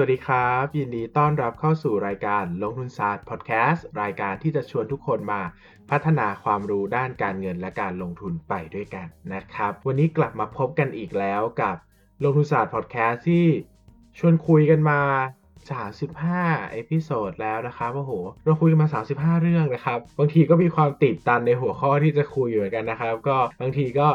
วัสดีครับ ยินดีต้อนรับเข้าสู่รายการลงทุนศาสตร์พอดแคสต์รายการที่จะชวนทุกคนมาพัฒนาความรู้ด้านการเงินและการลงทุนไปด้วยกันนะครับ วันนี้กลับมาพบกันอีกแล้วกับลงทุนศาสตร์พอดแคสต์ที่ชวนคุยกันมา 35 episode แล้วนะครับโอ้โห เราคุยกันมา 35 เรื่องนะครับ บางทีก็มีความตีบตันในหัวข้อที่จะคุยอยู่เหมือนกันนะครับ ก็บางทีก็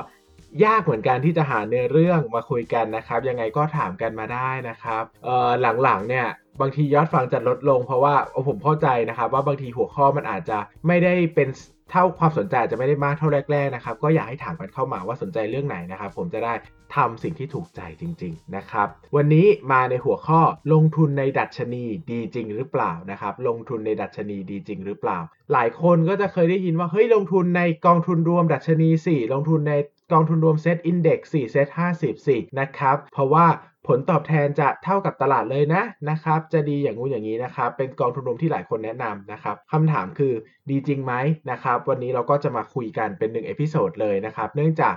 ยากเหมือนกันที่จะหาเนื้อเรื่องมาคุยกันนะครับ ยังไงก็ถามกันมาได้นะครับเอ่อหลังๆเนี่ยบางทียอดฟังจะลดลงเพราะว่าผมเข้าใจนะครับ ว่าบางทีหัวข้อมันอาจจะไม่ได้เป็นเท่าความสนใจจะไม่ได้มากเท่าแรกๆนะครับ ก็อยากให้ถามกันเข้ามาว่าสนใจเรื่องไหนนะครับ ผมจะได้ทำสิ่งที่ถูกใจจริง ๆนะครับ วันนี้มาในหัวข้อลงทุนในดัชนีดีจริงหรือเปล่านะครับ ลงทุนในดัชนีดีจริงหรือเปล่า หลายคนก็จะเคยได้ยินว่าเฮ้ยลงทุนในกองทุนรวมดัชนีสี่ลงทุนใน กองทุนรวมเซตอินเด็กซ์4เซต50สินะครับ เพราะว่าผลตอบแทนจะเท่ากับตลาดเลยนะนะครับ จะดีอย่างงู้นอย่างนี้นะครับ เป็นกองทุนรวมที่หลายคนแนะนำนะครับคำถามคือดีจริงไหมนะครับ วันนี้เราก็จะมาคุยกันเป็นหนึ่ง episode เลยนะครับ เนื่องจาก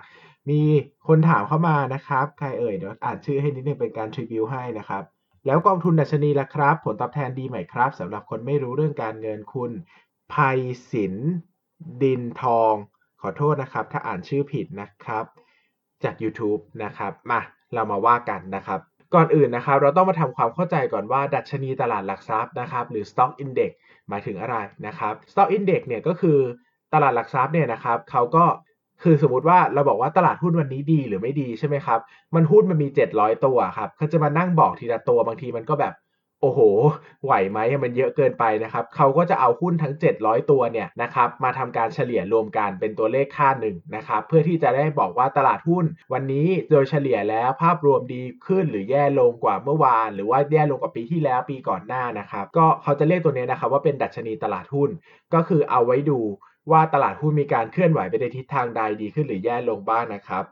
มีคนถามเข้ามานะครับ ใครเอ่ยเดี๋ยวอ่านชื่อให้นิดนึงเป็นการ tribute ให้นะครับ แล้วกองทุนดัชนีล่ะครับ ผลตอบแทนดีไหมครับสำหรับคนไม่รู้เรื่องการเงินคุณภัยศิลป์ดินทอง ขอโทษนะครับ ถ้าอ่านชื่อผิดนะครับ จาก YouTube นะครับ มาเรามาว่ากันนะครับ ก่อนอื่นนะครับ เราต้องมาทำความเข้าใจก่อนว่า ดัชนีตลาดหลักทรัพย์นะครับ หรือ Stock Index หมายถึงอะไรนะครับ Stock Index เนี่ยก็คือตลาดหลักทรัพย์เนี่ยนะครับเขาก็คือสมมติว่าเราบอกว่าตลาดหุ้นวันนี้ดีหรือไม่ดีใช่ไหมครับ มันหุ้นมันมี 700 ตัวครับเขาจะมานั่งบอกทีละตัวบางทีมันก็แบบ อ้โห ไหวไหมมันเยอะเกินไปนะครับ เขาก็จะเอาหุ้นทั้ง 700 ตัวเนี่ยนะครับมาทำการเฉลี่ยรวมกันเป็นตัวเลขค่าหนึ่งนะครับเพื่อที่จะได้บอกว่าตลาดหุ้น วันนี้โดยเฉลี่ยแล้วภาพรวมดีขึ้นหรือแย่ลงกว่าเมื่อวาน หรือว่าแย่ลงกว่าปีที่แล้วปีก่อนหน้านะครับ ก็เขาจะเรียกตัวนี้นะครับว่าเป็นดัชนีตลาดหุ้น ก็คือเอาไว้ดูว่าตลาดหุ้นมีการเคลื่อนไหวไปในทิศทางใดดีขึ้นหรือแย่ลงบ้างนะครับ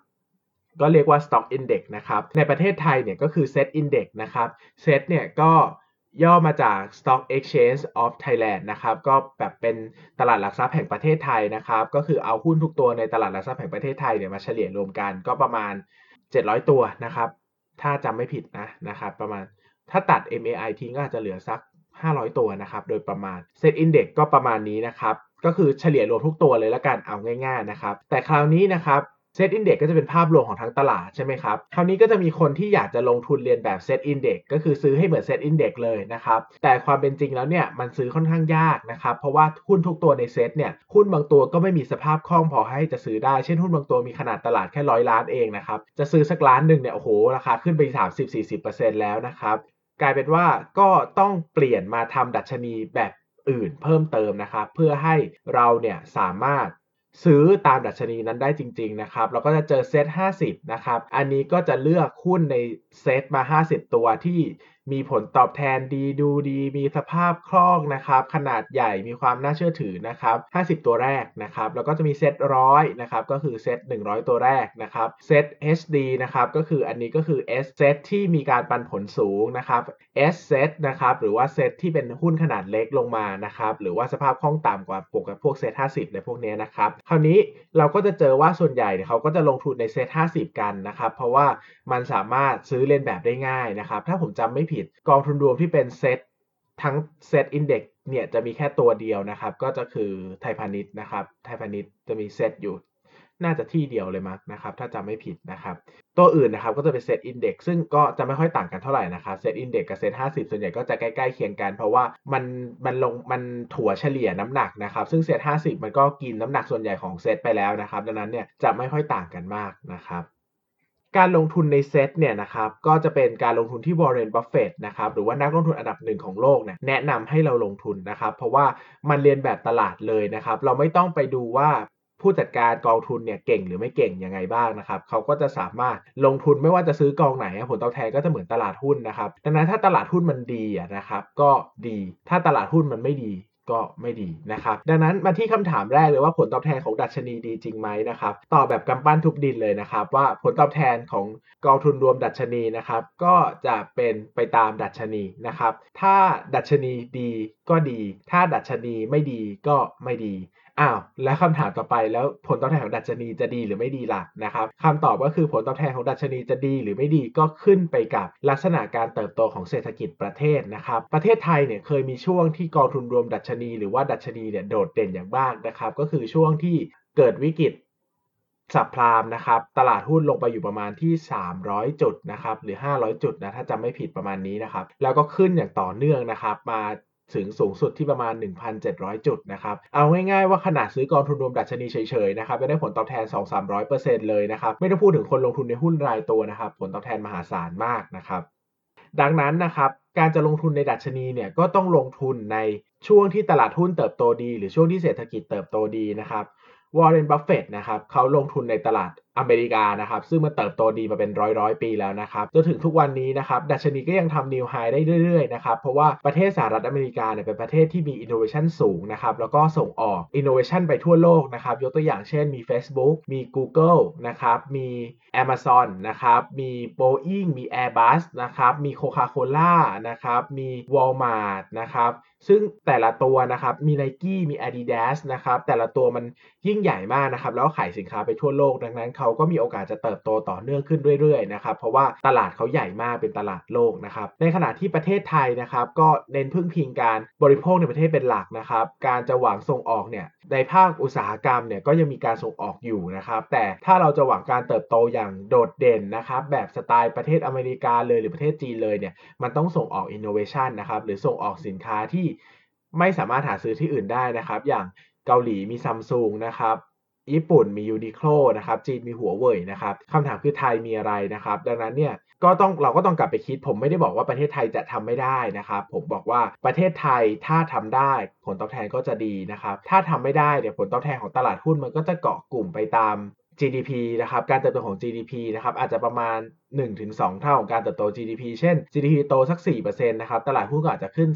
ก็เรียกว่า Stock Index นะครับ ในประเทศไทยเนี่ยก็คือ Set Index นะครับ Set เนี่ยก็ ย่อมาจาก Stock Exchange of Thailand นะครับ ก็แบบเป็นตลาดหลักทรัพย์แห่งประเทศไทยนะครับ ก็คือเอาหุ้นทุกตัวในตลาดหลักทรัพย์แห่งประเทศไทยเนี่ยมาเฉลี่ยรวมกันก็ประมาณ 700 ตัวนะครับ ถ้าจำไม่ผิดนะนะครับ ประมาณถ้าตัด MAI ทิ้งก็อาจจะเหลือสัก 500 ตัวนะครับ โดยประมาณ SET Index ก็ประมาณนี้นะครับ ก็คือเฉลี่ยรวมทุกตัวเลยละกันเอาง่าย ๆนะครับ แต่คราวนี้นะครับ SET Index ก็จะเป็นภาพรวมของทั้งตลาดใช่ไหมครับ คราวนี้ก็จะมีคนที่อยากจะลงทุนเลียนแบบ SET Index ก็คือซื้อให้เหมือน SET Index เลยนะครับ แต่ความเป็นจริงแล้วเนี่ยมันซื้อค่อนข้างยากนะครับ เพราะว่าหุ้นทุกตัวในเซตเนี่ยหุ้นบางตัวก็ไม่มีสภาพคล่องพอให้จะซื้อได้ เช่นหุ้นบางตัวมีขนาดตลาดแค่ร้อยล้านเองนะครับ จะซื้อสักล้านหนึ่งเนี่ยโอ้โหราคาขึ้นไป 30-40%แล้วนะครับกลายเป็นว่าก็ต้องเปลี่ยนมาทำดัชนีแบบอื่นเพิ่มเติมนะครับ เพื่อให้เราเนี่ยสามารถ ซื้อตามดัชนีนั้นได้จริงๆนะครับเราก็จะเจอเซต50นะครับอันนี้ก็จะเลือกหุ้นในเซตมา 50 ตัวที่ มีผลตอบแทนดีดูดี มีสภาพคล่องนะครับ ขนาดใหญ่มีความน่าเชื่อถือนะครับ 50 ตัวแรกนะครับ แล้วก็จะมีเซตร้อยนะครับ ก็คือเซต100 ตัวแรกนะครับ SETHD นะครับ ก็คืออันนี้ก็คือ S เซตที่มีการปันผลสูงนะครับ S เซตนะครับ หรือว่าเซตที่เป็นหุ้นขนาดเล็กลงมานะครับ หรือว่าสภาพคล่องต่ำกว่าปกกับพวก SET50 ในพวกนี้นะครับ คราวนี้เราก็จะเจอว่าส่วนใหญ่เนี่ยเขาก็จะลงทุนใน SET50 กันนะครับ เพราะว่ามันสามารถซื้อเลียนแบบได้ง่ายนะครับ ถ้าผมจำไม่ผิดกองทุนรวมที่เป็นเซตทั้ง SET Index เนี่ยจะมีแค่ตัวเดียวนะครับ ก็จะคือไทยพาณิชย์นะครับไทยพาณิชย์จะมีเซตอยู่ น่าจะที่เดียวเลยมั้งนะครับ ถ้าจำไม่ผิดนะครับ ตัวอื่นนะครับก็จะเป็น SET Index ซึ่งก็จะไม่ค่อยต่างกันเท่าไหร่นะครับ SET Index กับ SET50ส่วนใหญ่ก็จะใกล้ๆเคียงกัน เพราะว่ามันมันลงมันถัวเฉลี่ยน้ำหนักนะครับ ซึ่ง SET50มันก็กินน้ำหนักส่วนใหญ่ของเซตไปแล้วนะครับ ดังนั้นเนี่ยจะไม่ค่อยต่างกันมากนะครับ การลงทุนในเซตเนี่ยนะครับก็จะเป็นการลงทุนที่วอร์เรนบัฟเฟตต์นะครับหรือว่านักลงทุนอันดับหนึ่งของโลกเนี่ยแนะนำให้เราลงทุนนะครับ เพราะว่ามันเรียนแบบตลาดเลยนะครับ เราไม่ต้องไปดูว่าผู้จัดการกองทุนเนี่ยเก่งหรือไม่เก่งยังไงบ้างนะครับเขาก็จะสามารถลงทุนไม่ว่าจะซื้อกองไหนผลตอบแทนก็จะเหมือนตลาดหุ้นนะครับดังนั้นถ้าตลาดหุ้นมันดีนะครับก็ดีถ้าตลาดหุ้นมันไม่ดี ก็ไม่ดีนะครับ ดังนั้นมาที่คำถามแรกเลยว่าผลตอบแทนของดัชนีดีจริงไหมนะครับตอบแบบกำปั้นทุบดินเลยนะครับว่าผลตอบแทนของกองทุนรวมดัชนีนะครับก็จะเป็นไปตามดัชนีนะครับ ถ้าดัชนีดีก็ดี ถ้าดัชนีไม่ดีก็ไม่ดี อ้าวแล้วคำถามต่อไปแล้วผลตอบแทนของดัชนีจะดีหรือไม่ดีล่ะนะครับคำตอบก็คือผลตอบแทนของดัชนีจะดีหรือไม่ดีก็ขึ้นไปกับลักษณะการเติบโตของเศรษฐกิจประเทศนะครับ ประเทศไทยเนี่ยเคยมีช่วงที่กองทุนรวมดัชนี หรือว่าดัชนีเนี่ยโดดเด่นอย่างมากนะครับ ก็คือช่วงที่เกิดวิกฤตสับพรามนะครับ ตลาดหุ้นลงไปอยู่ประมาณที่ 300 จุดนะครับ หรือ 500 จุดนะ ถ้าจำไม่ผิดประมาณนี้นะครับ แล้วก็ขึ้นอย่างต่อเนื่องนะครับ มา ถึงสูงสุดที่ประมาณ 1,700 จุดนะครับ เอาง่ายๆว่าขนาดซื้อกองทุนรวมดัชนีเฉยๆนะครับจะได้ผลตอบแทน 2-300%เลยนะครับ ไม่ต้องพูดถึงคนลงทุนในหุ้นรายตัวนะครับ ผลตอบแทนมหาศาลมากนะครับ ดังนั้นนะครับการจะลงทุนในดัชนีเนี่ยก็ต้องลงทุนในช่วงที่ตลาดหุ้นเติบโตดี หรือช่วงที่เศรษฐกิจเติบโตดีนะครับวอร์เรน บัฟเฟตต์นะครับเขาลงทุนในตลาด อเมริกานะครับซึ่งมันเติบโตดีมาเป็นร้อยร้อยปีแล้วนะครับจนถึงทุกวันนี้นะครับดัชนีก็ยังทำ new high ได้เรื่อยๆนะครับเพราะว่าประเทศสหรัฐอเมริกาเนี่ยเป็นประเทศที่มีอินโนเวชันสูงนะครับแล้วก็ส่งออกอินโนเวชันไปทั่วโลกนะครับยกตัวอย่างเช่นมี Facebook มี Google นะครับมี Amazon นะครับมี Boeing มี Airbus นะครับมี Coca-Cola นะครับมี Walmart นะครับซึ่งแต่ละตัวนะครับมี Nike มี Adidas นะครับแต่ละตัวมันยิ่งใหญ่มากนะครับแล้วขายสินค้าไปทั่วโลกดังนั้นเขาาก็มีโอกาสจะเติบโตต่อเนื่องขึ้นเรื่อยๆนะครับเพราะว่าตลาดเขาใหญ่มากเป็นตลาดโลกนะครับในขณะที่ประเทศไทยนะครับก็เน้นพึ่งพิงการบริโภคในประเทศเป็นหลักนะครับการจะหวังส่งออกเนี่ยในภาคอุตสาหกรรมเนี่ยก็ยังมีการส่งออกอยู่นะครับแต่ถ้าเราจะหวังการเติบโตอย่างโดดเด่นนะครับแบบสไตล์ประเทศอเมริกาเลยหรือประเทศจีนเลยเนี่ยมันต้องส่งออกอินโนเวชันนะครับหรือส่งออกสินค้าที่ไม่สามารถหาซื้อที่อื่นได้นะครับ อย่างเกาหลีมีซัมซุงนะครับ ญี่ปุ่นมี Uniqlo นะครับจีนมีหัวเว่ยนะครับคำถามคือไทยมีอะไรนะครับ ดังนั้นเนี่ยก็ต้องเราก็ต้องกลับไปคิด ผมไม่ได้บอกว่าประเทศไทยจะทำไม่ได้นะครับ ผมบอกว่าประเทศไทยถ้าทำได้ผลตอบแทนก็จะดีนะครับ ถ้าทำไม่ได้เนี่ยผลตอบแทนของตลาดหุ้นมันก็จะเกาะกลุ่มไปตาม GDP นะครับ การเติบโตของ GDP นะครับอาจจะประมาณ 1-2 เท่าของการเติบโต GDP เช่น GDP โตสัก4%นะครับ ตลาดหุ้นก็อาจจะขึ้น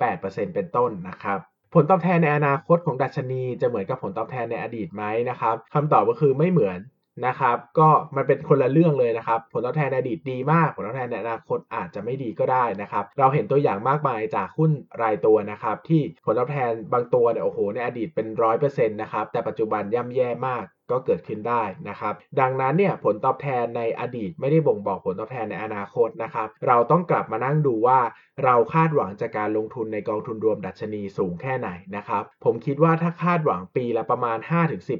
4-8%เป็นต้นนะครับ ผลตอบแทนในอนาคตของดัชนีจะเหมือนกับผลตอบแทนในอดีตไหมนะครับคำตอบก็คือไม่เหมือนนะครับ ก็มันเป็นคนละเรื่องเลยนะครับ ผลตอบแทนในอดีตดีมาก ผลตอบแทนในอนาคตอาจจะไม่ดีก็ได้นะครับ เราเห็นตัวอย่างมากมายจากหุ้นรายตัวนะครับ ที่ผลตอบแทนบางตัวเนี่ยโอ้โหในอดีตเป็นร้อยเปอร์เซ็นต์นะครับแต่ปัจจุบันย่ำแย่มาก ก็เกิดขึ้นได้นะครับ ดังนั้นเนี่ยผลตอบแทนในอดีตไม่ได้บ่งบอกผลตอบแทนในอนาคตนะครับ เราต้องกลับมานั่งดูว่า เราคาดหวังจากการลงทุนในกองทุนรวมดัชนีสูงแค่ไหนนะครับ ผมคิดว่าถ้าคาดหวังปีละประมาณ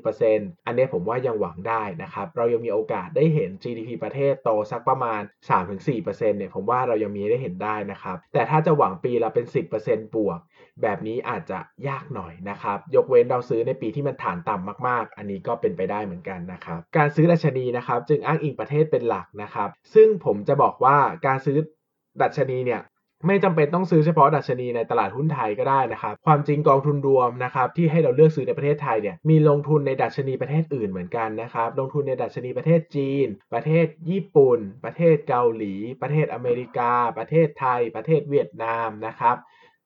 5-10%อันนี้ผมว่ายังหวังได้นะครับ เรายังมีโอกาสได้เห็น GDP ประเทศโตสักประมาณ 3-4%เนี่ยผมว่าเรายังมีได้เห็นได้นะครับ แต่ถ้าจะหวังปีละเป็น 10%บวก แบบนี้อาจจะยากหน่อยนะครับ ยกเว้นเราซื้อในปีที่มันฐานต่ำมาก ๆ อันนี้ก็เป็นไปได้เหมือนกันนะครับ การซื้อดัชนีนะครับ จึงอ้างอิงประเทศเป็นหลักนะครับ ซึ่งผมจะบอกว่าการซื้อดัชนีเนี่ยไม่จำเป็นต้องซื้อเฉพาะดัชนีในตลาดหุ้นไทยก็ได้นะครับ ความจริงกองทุนรวมนะครับที่ให้เราเลือกซื้อในประเทศไทยเนี่ยมีลงทุนในดัชนีประเทศอื่นเหมือนกันนะครับ ลงทุนในดัชนีประเทศจีน ประเทศญี่ปุ่น ประเทศเกาหลี ประเทศอเมริกา ประเทศไทย ประเทศเวียดนามนะครับ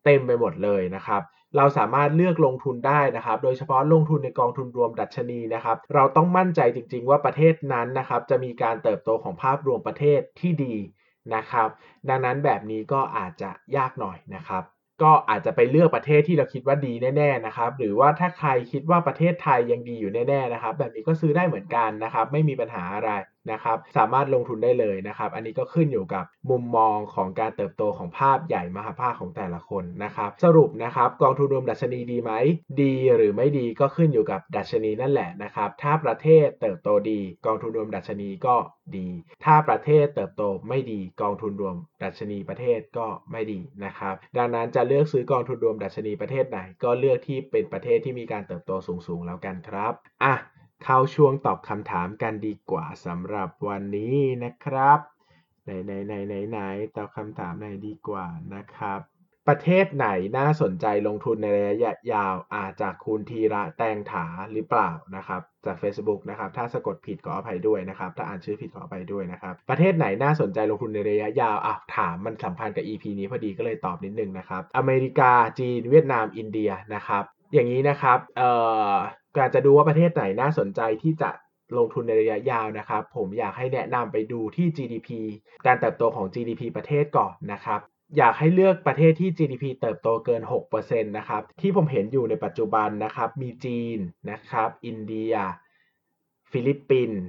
เต็มไปหมดเลยนะครับ เราสามารถเลือกลงทุนได้นะครับ โดยเฉพาะลงทุนในกองทุนรวมดัชนีนะครับ เราต้องมั่นใจจริง ๆ ว่าประเทศนั้นนะครับ จะมีการเติบโตของภาพรวมประเทศที่ดีนะครับ ดังนั้นแบบนี้ก็อาจจะยากหน่อยนะครับก็อาจจะไปเลือกประเทศที่เราคิดว่าดีแน่ๆนะครับ หรือว่าถ้าใครคิดว่าประเทศไทยยังดีอยู่แน่ๆนะครับ แบบนี้ก็ซื้อได้เหมือนกันนะครับ ไม่มีปัญหาอะไร นะครับสามารถลงทุนได้เลยนะครับ อันนี้ก็ขึ้นอยู่กับมุมมองของการเติบโตของภาพใหญ่มหาภาคของแต่ละคนนะครับ สรุปนะครับกองทุนรวมดัชนีดีไหมดีหรือไม่ดีก็ขึ้นอยู่กับดัชนีนั่นแหละนะครับ ถ้าประเทศเติบโตดี กองทุนรวมดัชนีก็ดี ถ้าประเทศเติบโตไม่ดีกองทุนรวมดัชนีประเทศก็ไม่ดีนะครับ ดังนั้นจะเลือกซื้อกองทุนรวมดัชนีประเทศไหน ก็เลือกที่เป็นประเทศที่มีการเติบโตสูงๆแล้วกันครับอะ เข้าช่วงตอบคำถามกันดีกว่าสำหรับวันนี้นะครับ ไหนไหนไหนไหนไหนตอบคำถามไหนดีกว่านะครับ ประเทศไหนน่าสนใจลงทุนในระยะยาวอาจจากคุณทีระแตงถาหรือเปล่านะครับ จาก Facebook นะครับ ถ้าสะกดผิดขออภัยด้วยนะครับ ถ้าอ่านชื่อผิดขออภัยด้วยนะครับ ประเทศไหนน่าสนใจลงทุนในระยะยาวอะถามมันสัมพันธ์กับ EP นี้พอดีก็เลยตอบนิดนึงนะครับ อเมริกาจีน เวียดนามอินเดียนะครับอย่างนี้นะครับ เอ่อ การจะดูว่าประเทศไหนน่าสนใจที่จะลงทุนในระยะยาวนะครับ ผมอยากให้แนะนำไปดูที่ GDP การเติบโตของ GDP ประเทศก่อนนะครับ อยากให้เลือกประเทศที่ GDP เติบโตเกิน 6%นะครับ ที่ผมเห็นอยู่ในปัจจุบันนะครับ มีจีนนะครับ อินเดีย ฟิลิปปินส์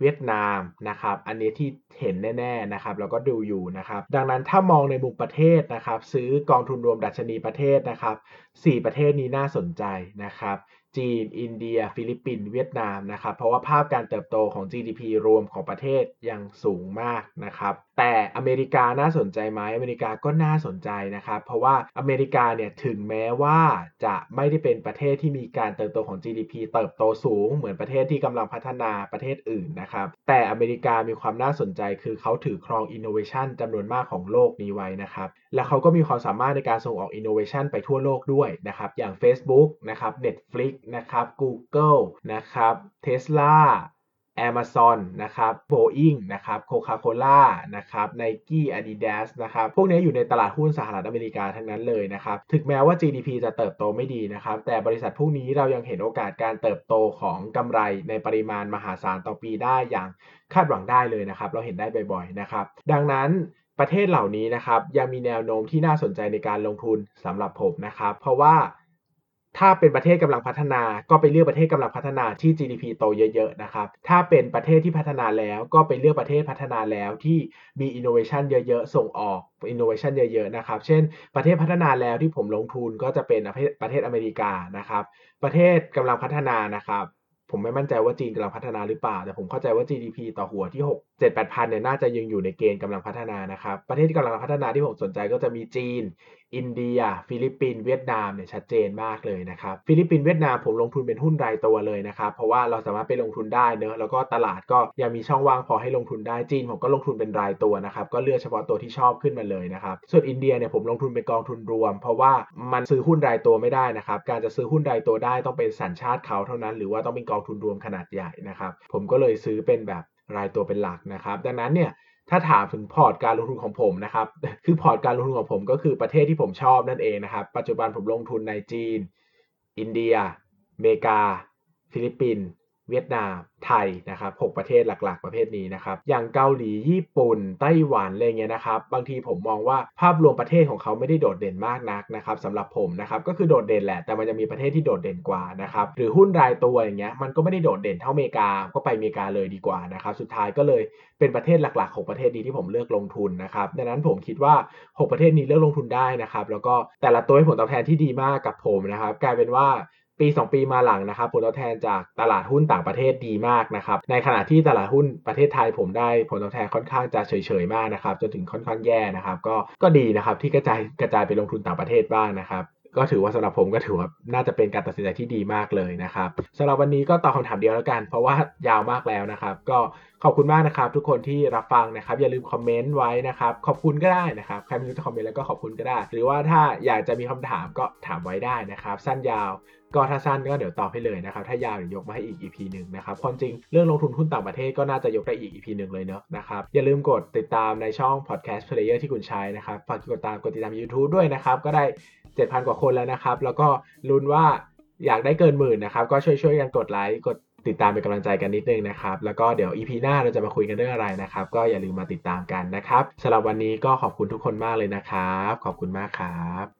เวียดนามนะครับ อันนี้ที่เห็นแน่ๆนะครับ แล้วก็ดูอยู่นะครับ ดังนั้นถ้ามองในมุมประเทศนะครับ ซื้อกองทุนรวมดัชนีประเทศนะครับ 4 ประเทศนี้น่าสนใจนะครับ จีน อินเดีย ฟิลิปปินส์ เวียดนามนะครับ เพราะว่าภาพการเติบโตของ GDP รวมของประเทศยังสูงมากนะครับ แต่อเมริกาน่าสนใจไหมอเมริกาก็น่าสนใจนะครับเพราะว่าอเมริกาเนี่ยถึงแม้ว่าจะไม่ได้เป็นประเทศที่มีการเติบโตของ GDP เติบโตสูง เหมือนประเทศที่กำลังพัฒนาประเทศอื่นนะครับแต่อเมริกามีความน่าสนใจคือเขาถือครอง innovation จำนวนมากของโลกนี้ไว้นะครับและเขาก็มีความสามารถในการส่งออก Innovation ไปทั่วโลกด้วยนะครับอย่าง Facebook นะครับ Netflix นะครับ Google นะครับ Tesla Amazon นะครับ Boeing นะครับ Coca-Cola นะครับ Nike Adidas นะครับ พวกนี้อยู่ในตลาดหุ้นสหรัฐอเมริกาทั้งนั้นเลยนะครับ ถึงแม้ว่า GDP จะเติบโตไม่ดีนะครับ แต่บริษัทพวกนี้เรายังเห็นโอกาสการเติบโตของกำไรในปริมาณมหาศาลต่อปีได้อย่างคาดหวังได้เลยนะครับ เราเห็นได้บ่อยๆนะครับ ดังนั้นประเทศเหล่านี้นะครับยังมีแนวโน้มที่น่าสนใจในการลงทุนสำหรับผมนะครับ เพราะว่า ถ้าเป็นประเทศกำลังพัฒนาก็ไปเลือกประเทศกำลังพัฒนาที่ GDP โตเยอะๆนะครับ ถ้าเป็นประเทศที่พัฒนาแล้วก็ไปเลือกประเทศพัฒนาแล้วที่มี innovation เยอะๆ ส่งออก innovation เยอะๆนะครับ เช่น ประเทศพัฒนาแล้วที่ผมลงทุนก็จะเป็นประเทศประเทศอเมริกานะครับ ประเทศกำลังพัฒนานะครับ ผมไม่มั่นใจว่าจีนกำลังพัฒนาหรือเปล่า แต่ผมเข้าใจว่า GDP ต่อหัวที่ 6 7 8พันเนี่ยน่าจะยังอยู่ในเกณฑ์กำลังพัฒนานะครับ ประเทศที่กำลังพัฒนาที่ผมสนใจก็จะมีจีน อินเดีย ฟิลิปปินส์เวียดนามเนี่ยชัดเจนมากเลยนะครับ ฟิลิปปินส์เวียดนามผมลงทุนเป็นหุ้นรายตัวเลยนะครับ เพราะว่าเราสามารถไปลงทุนได้เนอะแล้วก็ตลาดก็ยังมีช่องว่างพอให้ลงทุนได้จีน ผมก็ลงทุนเป็นรายตัวนะครับก็เลือกเฉพาะตัวที่ชอบขึ้นมาเลยนะครับส่วนอินเดียเนี่ยผมลงทุนเป็นกองทุนรวม เพราะว่ามันซื้อหุ้นรายตัวไม่ได้นะครับการจะซื้อหุ้นรายตัวได้ต้องเป็นสัญชาติเขาเท่านั้น หรือว่าต้องเป็นกองทุนรวมขนาดใหญ่นะครับผมก็เลยซื้อเป็นแบบ รายตัวเป็นหลักนะครับ ดังนั้นเนี่ยถ้าถามถึงพอร์ตการลงทุนของผมนะครับ คือพอร์ตการลงทุนของผมก็คือประเทศที่ผมชอบนั่นเองนะครับ ปัจจุบันผมลงทุนในจีน อินเดียอเมริกา ฟิลิปปินส์ เวียดนาม ไทยนะครับ6ประเทศหลักๆ ประเภทนี้นะครับ อย่างเกาหลี ญี่ปุ่น ไต้หวันอะไรเงี้ยนะครับ บางทีผมมองว่าภาพรวมประเทศของเขาไม่ได้โดดเด่นมากนักนะครับสำหรับผมนะครับก็คือโดดเด่นแหละ แต่มันจะมีประเทศที่โดดเด่นกว่านะครับ หรือหุ้นรายตัวอย่างเงี้ย มันก็ไม่ได้โดดเด่นเท่าอเมริกา ก็ไปอเมริกาเลยดีกว่านะครับ สุดท้ายก็เลยเป็นประเทศหลักๆของประเทศนี้ที่ผมเลือกลงทุนนะครับ ดังนั้นผมคิดว่า 6 ประเทศนี้เลือกลงทุนได้นะครับ แล้วก็แต่ละตัวให้ผลตอบแทนที่ดีมากกับผมนะครับ กลายเป็นว่า ปี 2 ปีมาหลังนะครับผลตอบแทนจากตลาดหุ้นต่างประเทศดีมากนะครับในขณะที่ตลาดหุ้นประเทศไทยผมได้ผลตอบแทนค่อนข้างจะเฉยๆมากนะครับจนถึงค่อนข้างแย่นะครับก็ก็ดีนะครับที่กระจายกระจายไปลงทุนต่างประเทศบ้างนะครับก็ถือว่าสำหรับผมก็ถือว่าน่าจะเป็นการตัดสินใจที่ดีมากเลยนะครับสำหรับวันนี้ก็ตอบคำถามเดียวแล้วกัน เพราะว่ายาวมากแล้วนะครับ ก็ ขอบคุณมากนะครับ ทุกคนที่รับฟังนะครับ อย่าลืมคอมเมนต์ไว้นะครับ ขอบคุณก็ได้นะครับใครไม่รู้จะคอมเมนต์แล้วก็ขอบคุณก็ได้ หรือว่าถ้าอยากจะมีคำถามก็ถามไว้ได้นะครับ สั้นยาวก็ถ้าสั้นก็เดี๋ยวตอบให้เลยนะครับ ถ้ายาวเดี๋ยวยกมาให้อีก EP หนึ่งนะครับความจริงเรื่องลงทุนหุ้นต่างประเทศก็น่าจะยกได้อีก EP หนึ่งเลยเนอะนะครับอย่าลืมกดติดตามในช่อง podcast player ที่คุณใช้นะครับฝากกดติดตามกดติดตาม YouTube ด้วยนะครับก็ได้ 7,000 กว่าคนแล้วนะครับ แล้วก็ลุ้นว่าอยากได้เกินหมื่นนะครับก็ช่วยๆกันกดไลค์กด ติดตามเป็นกำลังใจกันนิดนึงนะครับ แล้วก็เดี๋ยว EP หน้าเราจะมาคุยกันเรื่องอะไรนะครับ ก็อย่าลืมมาติดตามกันนะครับสำหรับวันนี้ก็ขอบคุณทุกคนมากเลยนะครับ ขอบคุณมากครับ